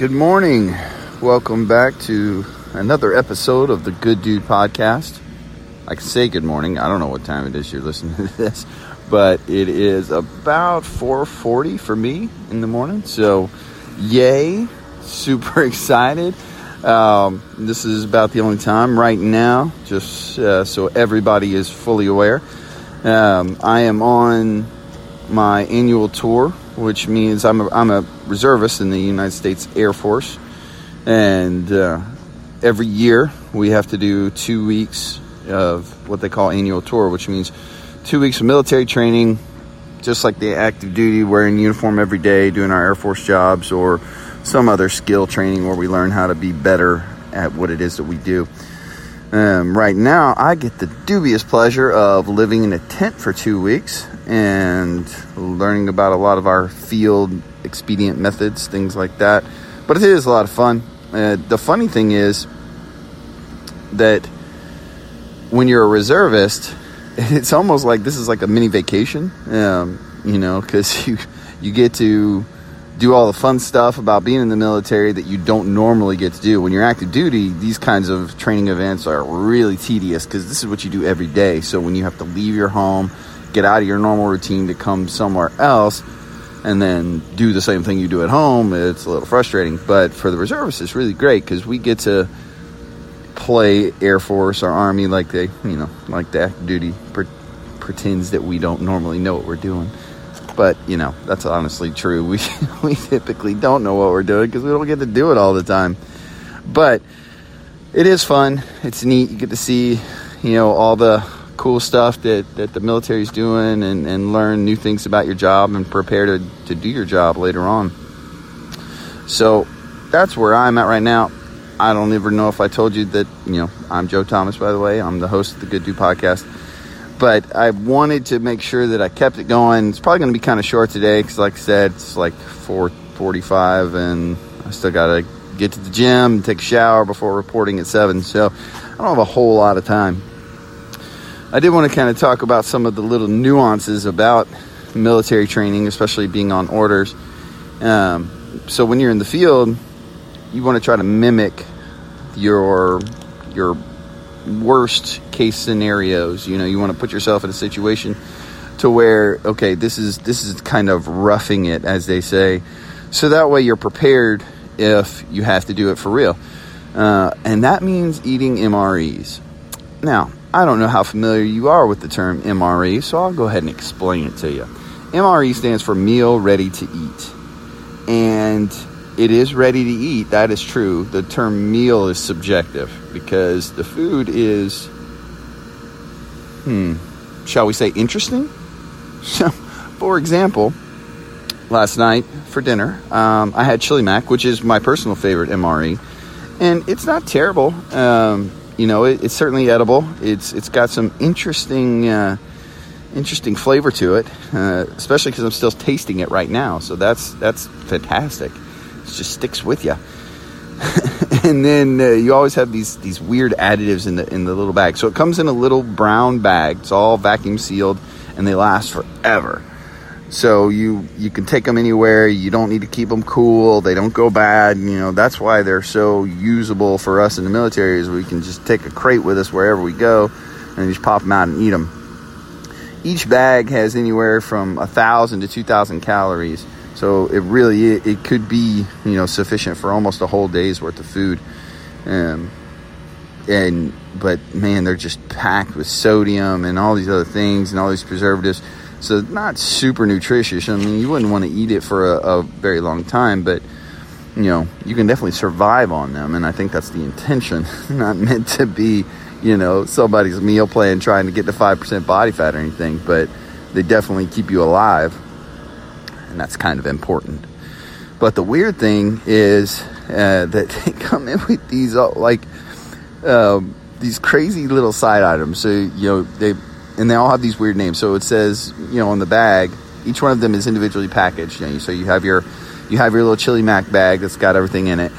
Good morning. Welcome back to another episode of the Good Dude Podcast. I can say good morning. I don't know what time it is you're listening to this, but it is about 4:40 for me in the morning. So, yay! Super excited. Um, this is about the only time right now, just uh, so everybody is fully aware. Um, I am on my annual tour, which means I'm a, I'm a reservist in the United States Air Force, and uh, every year we have to do two weeks of what they call annual tour, which means two weeks of military training, just like the active duty, wearing uniform every day, doing our Air Force jobs, or some other skill training where we learn how to be better at what it is that we do. Um, right now, I get the dubious pleasure of living in a tent for two weeks and learning about a lot of our field expedient methods, things like that. But it is a lot of fun. Uh, the funny thing is that when you're a reservist, it's almost like this is like a mini vacation, um, you know, because you you get to do all the fun stuff about being in the military that you don't normally get to do. When you're active duty, these kinds of training events are really tedious because this is what you do every day. So when you have to leave your home, get out of your normal routine to come somewhere else, and then do the same thing you do at home, it's a little frustrating. But for the reservists, it's really great because we get to play Air Force or Army like they, you know, like the active duty pre- pretends that we don't normally know what we're doing. But you know, that's honestly true. We we typically don't know what we're doing because we don't get to do it all the time. But it is fun. It's neat. You get to see, you know, all the cool stuff that, that the military is doing and, and learn new things about your job and prepare to, to do your job later on. So that's where I'm at right now. I don't ever know if I told you that, you know, I'm Joe Thomas, by the way. I'm the host of the Good Dude podcast. But I wanted to make sure that I kept it going. It's probably going to be kind of short today because, like I said, it's like 4:45, and I still got to get to the gym and take a shower before reporting at seven. So I don't have a whole lot of time. I did want to kind of talk about some of the little nuances about military training, especially being on orders. Um, so when you're in the field, you want to try to mimic your your worst case scenarios. You know, you want to put yourself in a situation to where okay, this is this is kind of roughing it, as they say, so that way you're prepared if you have to do it for real. Uh, and that means eating MREs. Now, I don't know how familiar you are with the term MRE, so I'll go ahead and explain it to you. MRE stands for meal ready to eat. And it is ready to eat. That is true. The term meal is subjective because the food is, hmm, shall we say, interesting? So, for example, last night for dinner, um, I had chili mac, which is my personal favorite MRE, and it's not terrible. Um, you know, it, it's certainly edible. It's it's got some interesting. Uh, interesting flavor to it, uh, especially because I'm still tasting it right now. So that's that's fantastic just sticks with you. and then uh, you always have these these weird additives in the in the little bag. So it comes in a little brown bag. It's all vacuum sealed, and they last forever. So you you can take them anywhere. You don't need to keep them cool. They don't go bad. You know that's why they're so usable for us in the military. Is we can just take a crate with us wherever we go, and just pop them out and eat them. Each bag has anywhere from a thousand to two thousand calories so it really it, could be you know sufficient for almost a whole day's worth of food. Um, and but man, they're just packed with sodium and all these other things and all these preservatives. So not super nutritious. I mean, you wouldn't want to eat it for a, a very long time, but you know you can definitely survive on them, and I think that's the intention. not meant to be you know somebody's meal plan trying to get to five percent body fat or anything, but they definitely keep you alive and that's kind of important. But the weird thing is uh, that they come in with these uh, like um, these crazy little side items. So you know they and they all have these weird names. So it says you know on the bag, each one of them is individually packaged. You know, so you have your you have your little chili mac bag that's got everything in it,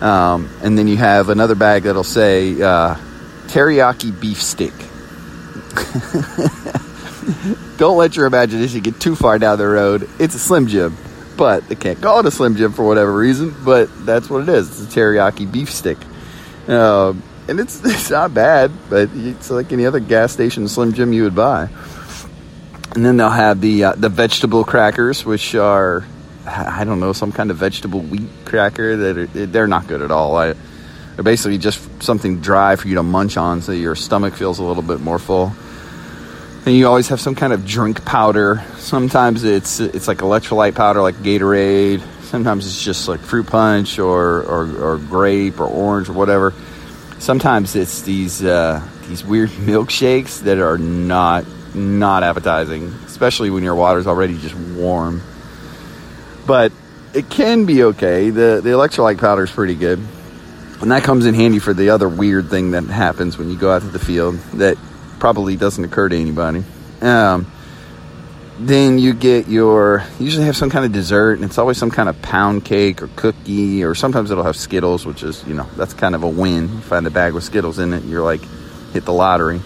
um, and then you have another bag that'll say uh, teriyaki beef stick. Don't let your imagination get too far down the road. It's a Slim Jim. but they can't call it a Slim Jim for whatever reason. But that's what it is. It's a teriyaki beef stick, uh, and it's it's not bad, but it's like any other gas station Slim Jim you would buy. And then they'll have the uh, the vegetable crackers, which are I don't know some kind of vegetable wheat cracker that are, they're not good at all. I, they're basically just something dry for you to munch on, so your stomach feels a little bit more full. And you always have some kind of drink powder. Sometimes it's it's like electrolyte powder, like Gatorade. Sometimes it's just like fruit punch or or, or grape or orange or whatever. Sometimes it's these uh, these weird milkshakes that are not not appetizing, especially when your water's already just warm. But it can be okay. The the electrolyte powder is pretty good. And that comes in handy for the other weird thing that happens when you go out to the field that probably doesn't occur to anybody. Um, then you get your usually have some kind of dessert and it's always some kind of pound cake or cookie or sometimes it'll have skittles which is you know that's kind of a win. You find a bag with skittles in it you're like hit the lottery.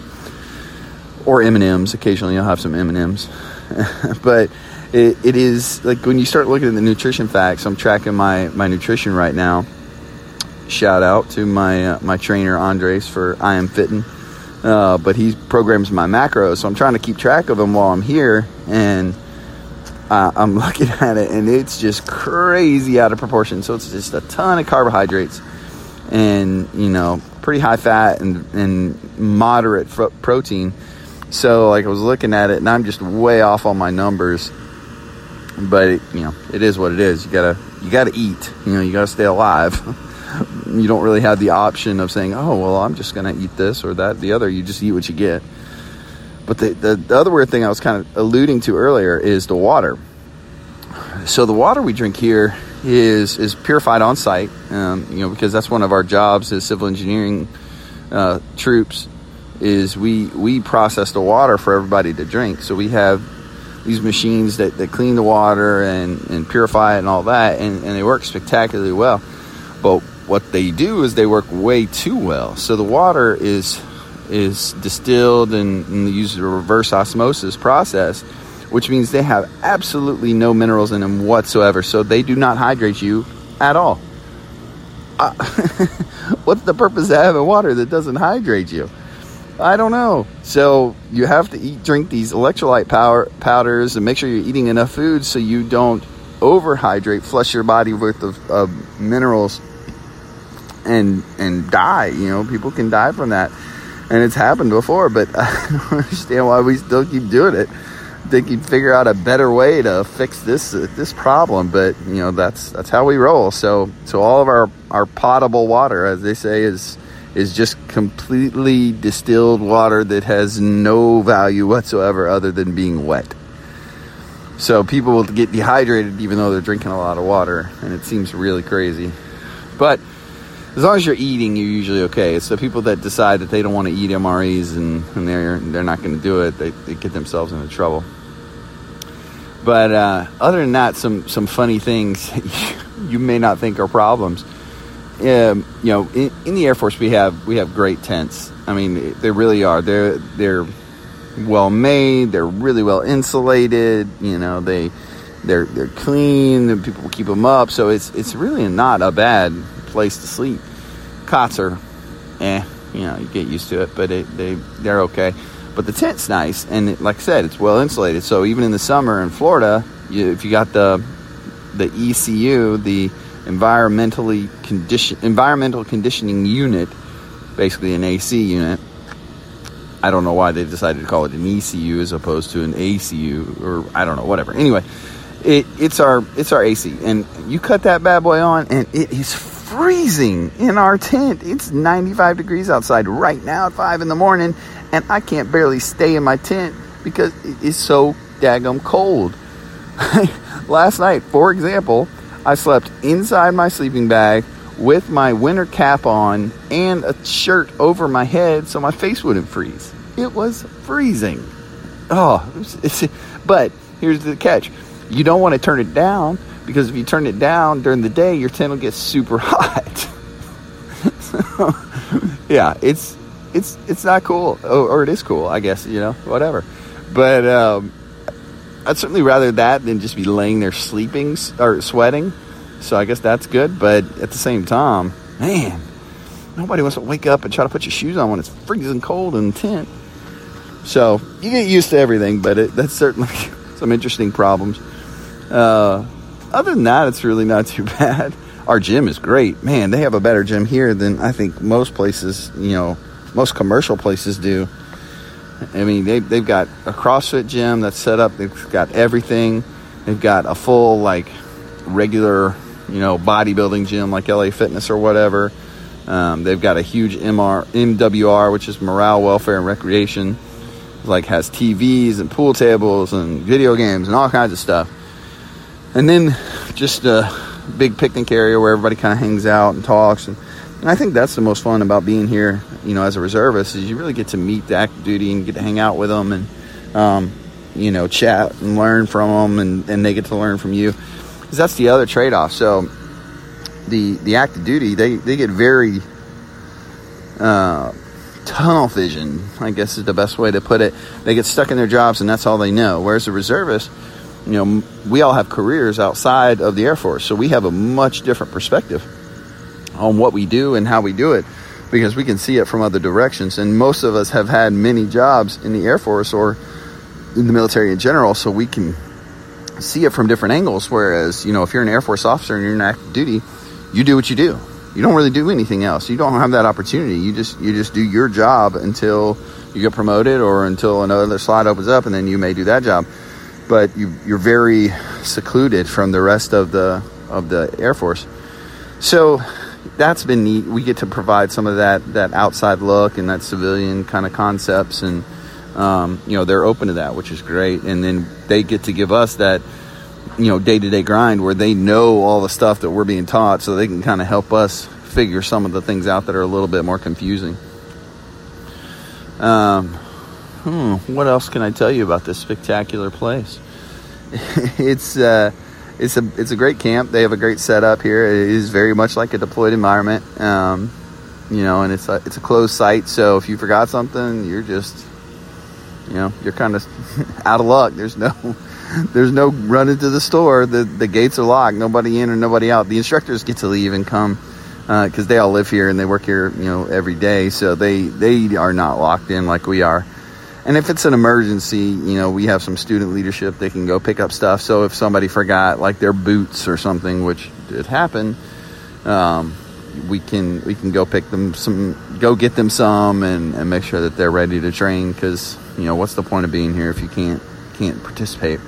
Or m&ms occasionally you'll have some m&ms but it, it is like when you start looking at the nutrition facts i'm tracking my my nutrition right now. Shout out to my uh, my trainer andres for i am fitting uh, but he programs my macros, so I'm trying to keep track of them while I'm here, and uh, I'm looking at it, and it's just crazy out of proportion. So it's just a ton of carbohydrates, and you know, pretty high fat and and moderate fr- protein. So like I was looking at it, and I'm just way off on my numbers. But it, you know, it is what it is. You gotta you gotta eat. You know, you gotta stay alive. you don't really have the option of saying, oh, well, I'm just going to eat this or that, the other. You just eat what you get. But the, the, the, other weird thing I was kind of alluding to earlier is the water. So the water we drink here is is purified on site, um, you know, because that's one of our jobs as civil engineering uh, troops. Is we we process the water for everybody to drink. So we have these machines that, that clean the water and, and purify it and all that, and, and they work spectacularly well. What they do is they work way too well. So the water is is distilled and, and use a reverse osmosis process, which means they have absolutely no minerals in them whatsoever. So they do not hydrate you at all. Uh, what's the purpose of having water that doesn't hydrate you? I don't know. So you have to eat, drink these electrolyte power powders and make sure you're eating enough food so you don't overhydrate, flush your body with of minerals and and die. You know, people can die from that, and it's happened before. But I don't understand why we still keep doing it. I think you'd figure out a better way to fix this uh, this problem, but you know that's that's how we roll. So so all of our our potable water, as they say, is is just completely distilled water that has no value whatsoever other than being wet. So people will get dehydrated even though they're drinking a lot of water, and it seems really crazy. But as long as you're eating, you're usually okay. It's the people that decide that they don't want to eat MREs and, and they're they're not going to do it. They, they get themselves into trouble. But uh, other than that, some some funny things you may not think are problems. Um, you know, in, in, the Air Force we have we have great tents. I mean, they really are. They're they're well made. They're really well insulated. You know, they they're they're clean. People keep them up, so it's it's really not a bad place to sleep. Cots are, eh, you know, you get used to it, but it, they they're okay. But the tent's nice, and it, like I said, it's well insulated. So even in the summer in Florida, you, if you got the the ECU, the environmentally condition environmental conditioning unit, basically an AC unit. I don't know why they decided to call it an ECU as opposed to an ACU, or I don't know, whatever. Anyway, it, it's our it's our AC, and you cut that bad boy on, and it is freezing in our tent. It's 95 degrees outside right now at 5 in the morning, and I can't barely stay in my tent because it's so daggum cold. Last night, for example, I slept inside my sleeping bag with my winter cap on and a shirt over my head so my face wouldn't freeze. It was freezing. Oh, it's, but here's the catch you don't want to turn it down because if you turn it down during the day, your tent will get super hot. so, yeah, it's it's it's not cool, or, or, it is cool, I guess. You know, whatever. But um, I'd certainly rather that than just be laying there sleeping or sweating. So I guess that's good. But at the same time, man, nobody wants to wake up and try to put your shoes on when it's freezing cold in the tent. So you get used to everything, but it, that's certainly some interesting problems. Uh, other than that, it's really not too bad. Our gym is great. Man, they have a better gym here than I think most places, you know, most commercial places do. I mean, they, they've got a CrossFit gym that's set up. They've got everything. They've got a full, like, regular, you know, bodybuilding gym like LA Fitness or whatever. Um, they've got a huge MR, MWR, which is Morale, Welfare, and Recreation. Like, has TVs and pool tables and video games and all kinds of stuff. And then just a big picnic area where everybody kind of hangs out and talks. And, I think that's the most fun about being here, you know, as a reservist, is you really get to meet the active duty and get to hang out with them and, um, you know, chat and learn from them, and, and they get to learn from you. Because that's the other trade off. So, the the active duty, they, they get very uh, tunnel vision, I guess is the best way to put it. They get stuck in their jobs, and that's all they know. Whereas the reservist, you know, we all have careers outside of the Air Force, so we have a much different perspective on what we do and how we do it because we can see it from other directions. And most of us have had many jobs in the Air Force or in the military in general, so we can see it from different angles. Whereas, you know, if you're an Air Force officer and you're in active duty, you do what you do. You don't really do anything else. You don't have that opportunity. You just you just do your job until you get promoted or until another slot opens up, and then you may do that job. But you, you're very secluded from the rest of the of the Air Force. So that's been neat. We get to provide some of that that outside look and that civilian kind of concepts, and um, you know they're open to that, which is great. And then they get to give us that you know day to day grind where they know all the stuff that we're being taught, so they can kind of help us figure some of the things out that are a little bit more confusing. Um, hmm, what else can I tell you about this spectacular place? it's uh, it's a it's a great camp. They have a great setup here. It is very much like a deployed environment, um, you know, and it's a it's a closed site. So if you forgot something, you're just you know you're kind of out of luck. There's no there's no running to the store. The the gates are locked. Nobody in or nobody out. The instructors get to leave and come because uh, they all live here and they work here you know every day. So they they are not locked in like we are. And if it's an emergency, you know, we have some student leadership. They can go pick up stuff. So if somebody forgot like their boots or something, which did happen, um, we can we can go pick them some, go get them some, and, and make sure that they're ready to train. Because you know, what's the point of being here if you can't can't participate?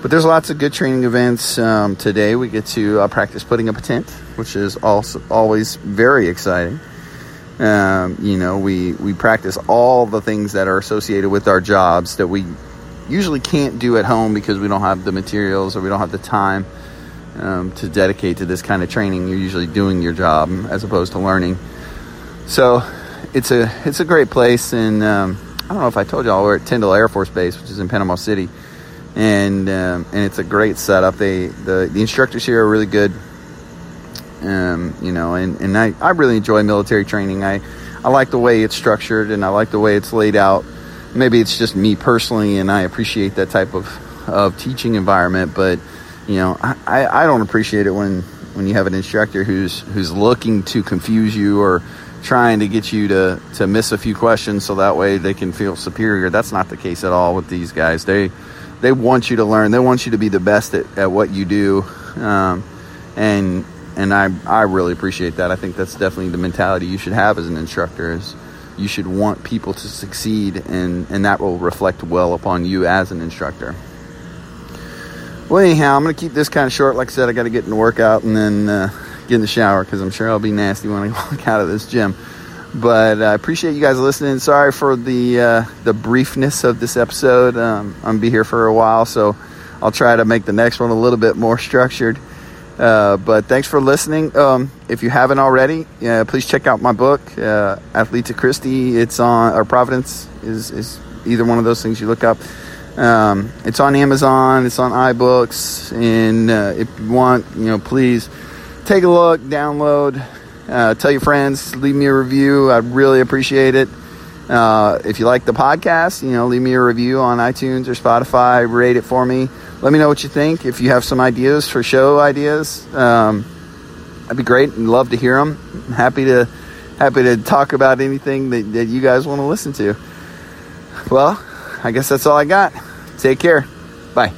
But there's lots of good training events. Um, today we get to uh, practice putting up a tent, which is also always very exciting. Um, you know, we, we practice all the things that are associated with our jobs that we usually can't do at home because we don't have the materials or we don't have the time um, to dedicate to this kind of training. You're usually doing your job as opposed to learning. So it's a it's a great place, and um, I don't know if I told y'all we're at Tyndall Air Force Base, which is in Panama City, and um, and it's a great setup. They the the instructors here are really good. Um, you know, and, and I, I really enjoy military training. I, I like the way it's structured and I like the way it's laid out. Maybe it's just me personally, and I appreciate that type of, of teaching environment. But you know, I, I don't appreciate it when, when you have an instructor who's who's looking to confuse you or trying to get you to to miss a few questions so that way they can feel superior. That's not the case at all with these guys. They they want you to learn. They want you to be the best at, at what you do. Um, and and I, I really appreciate that. I think that's definitely the mentality you should have as an instructor is you should want people to succeed and, and that will reflect well upon you as an instructor. Well, anyhow, I'm going to keep this kind of short. Like I said, I got to get in the workout and then uh, get in the shower because I'm sure I'll be nasty when I walk out of this gym. But I appreciate you guys listening. Sorry for the uh, the briefness of this episode. Um, I'm gonna be here for a while, so I'll try to make the next one a little bit more structured. Uh, but thanks for listening. Um, if you haven't already, uh, please check out my book, uh, Athleta Christi. It's on, or Providence is, is either one of those things you look up. Um, it's on Amazon, it's on iBooks, and uh, if you want, you know, please take a look, download, uh, tell your friends, leave me a review. I'd really appreciate it. Uh, if you like the podcast, you know, leave me a review on iTunes or Spotify. Rate it for me. Let me know what you think. If you have some ideas for show ideas, um, that'd be great. and love to hear them. I'm happy to happy to talk about anything that, that you guys want to listen to. Well, I guess that's all I got. Take care. Bye.